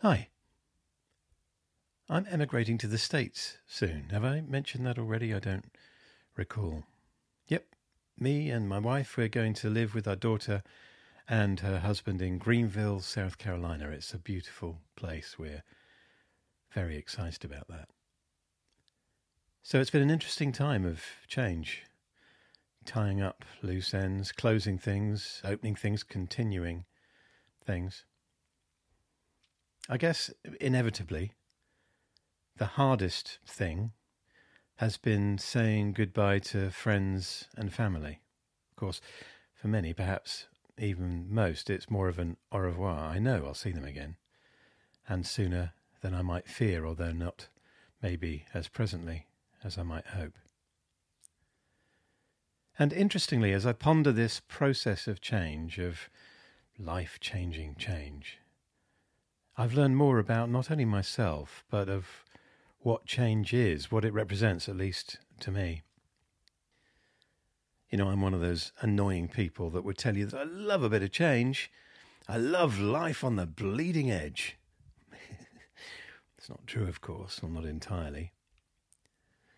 Hi. I'm emigrating to the States soon. Have I mentioned that already? I don't recall. Yep, me and my wife, we're going to live with our daughter and her husband in Greenville, South Carolina. It's a beautiful place. We're very excited about that. So it's been an interesting time of change, tying up loose ends, closing things, opening things, continuing things. I guess inevitably, the hardest thing has been saying goodbye to friends and family. Of course, for many, perhaps even most, it's more of an au revoir. I know I'll see them again, and sooner than I might fear, although not maybe as presently as I might hope. And interestingly, as I ponder this process of change, of life changing change, I've learned more about not only myself, but of what change is, what it represents, at least to me. You know, I'm one of those annoying people that would tell you that I love a bit of change. I love life on the bleeding edge. it's not true, of course, or not entirely.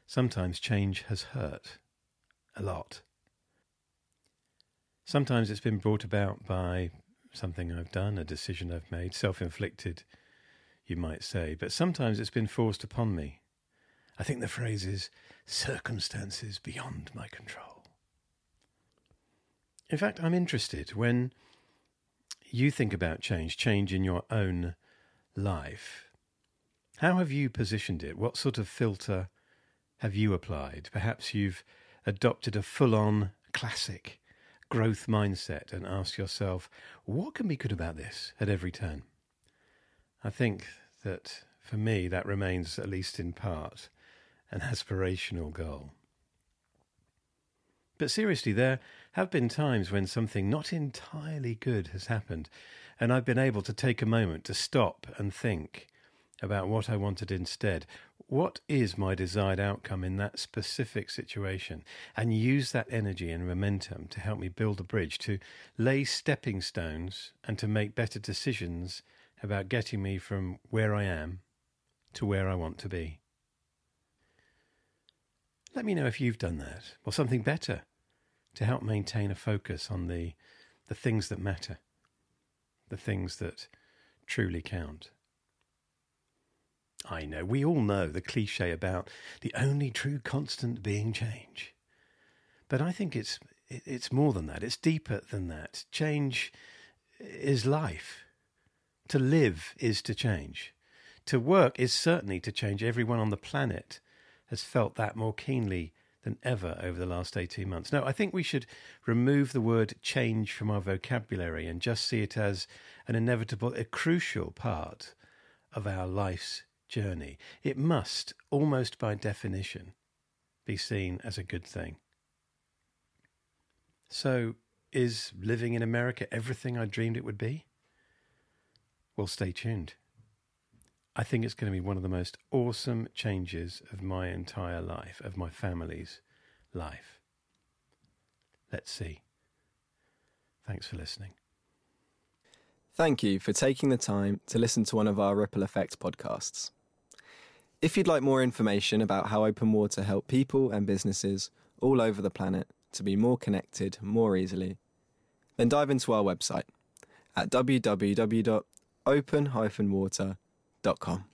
Sometimes change has hurt a lot. Sometimes it's been brought about by something I've done, a decision I've made, self inflicted, you might say, but sometimes it's been forced upon me. I think the phrase is circumstances beyond my control. In fact, I'm interested when you think about change, change in your own life. How have you positioned it? What sort of filter have you applied? Perhaps you've adopted a full on classic growth mindset and ask yourself, what can be good about this at every turn? I think that for me, that remains, at least in part, an aspirational goal. But seriously, there have been times when something not entirely good has happened, and I've been able to take a moment to stop and think about what I wanted instead. What is my desired outcome in that specific situation? And use that energy and momentum to help me build a bridge, to lay stepping stones, and to make better decisions about getting me from where I am to where I want to be. Let me know if you've done that, or something better to help maintain a focus on the, the things that matter, the things that truly count. I know, we all know the cliche about the only true constant being change. But I think it's, it's more than that, it's deeper than that. Change is life. To live is to change. To work is certainly to change. Everyone on the planet has felt that more keenly than ever over the last 18 months. No, I think we should remove the word change from our vocabulary and just see it as an inevitable, a crucial part of our life's journey. It must, almost by definition, be seen as a good thing. So, is living in America everything I dreamed it would be? Well, stay tuned. I think it's going to be one of the most awesome changes of my entire life, of my family's life. Let's see. Thanks for listening. Thank you for taking the time to listen to one of our Ripple Effect podcasts. If you'd like more information about how Open Water help people and businesses all over the planet to be more connected more easily, then dive into our website at www open-water.com.